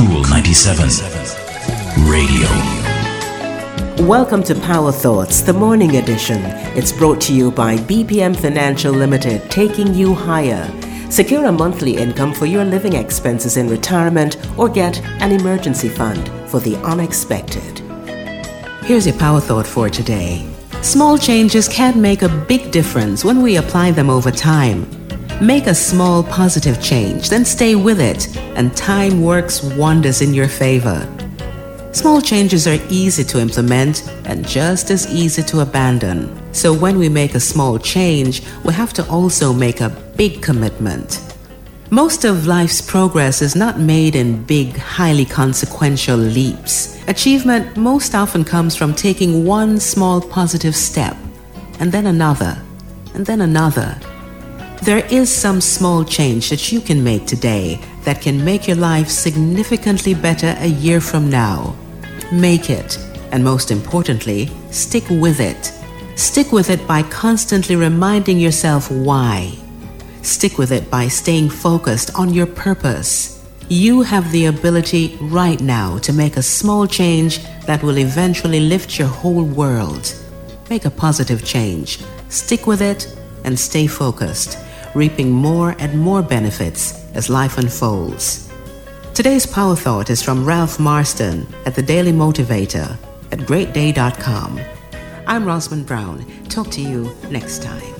Cool 97 Radio. Welcome to Power Thoughts, the morning edition. It's brought to you by BPM Financial Limited, taking you higher. Secure a monthly income for your living expenses in retirement or get an emergency fund for the unexpected. Here's your power thought for today. Small changes can make a big difference when we apply them over time. Make a small positive change, then stay with it, and time works wonders in your favor. Small changes are easy to implement and just as easy to abandon. So when we make a small change, we have to also make a big commitment. Most of life's progress is not made in big, highly consequential leaps. Achievement most often comes from taking one small positive step, and then another, and then another. There is some small change that you can make today that can make your life significantly better a year from now. Make it, and most importantly, stick with it. Stick with it by constantly reminding yourself why. Stick with it by staying focused on your purpose. You have the ability right now to make a small change that will eventually lift your whole world. Make a positive change. Stick with it and stay focused, reaping more and more benefits as life unfolds. Today's Power Thought is from Ralph Marston at the Daily Motivator at greatday.com. I'm Rosamond Brown. Talk to you next time.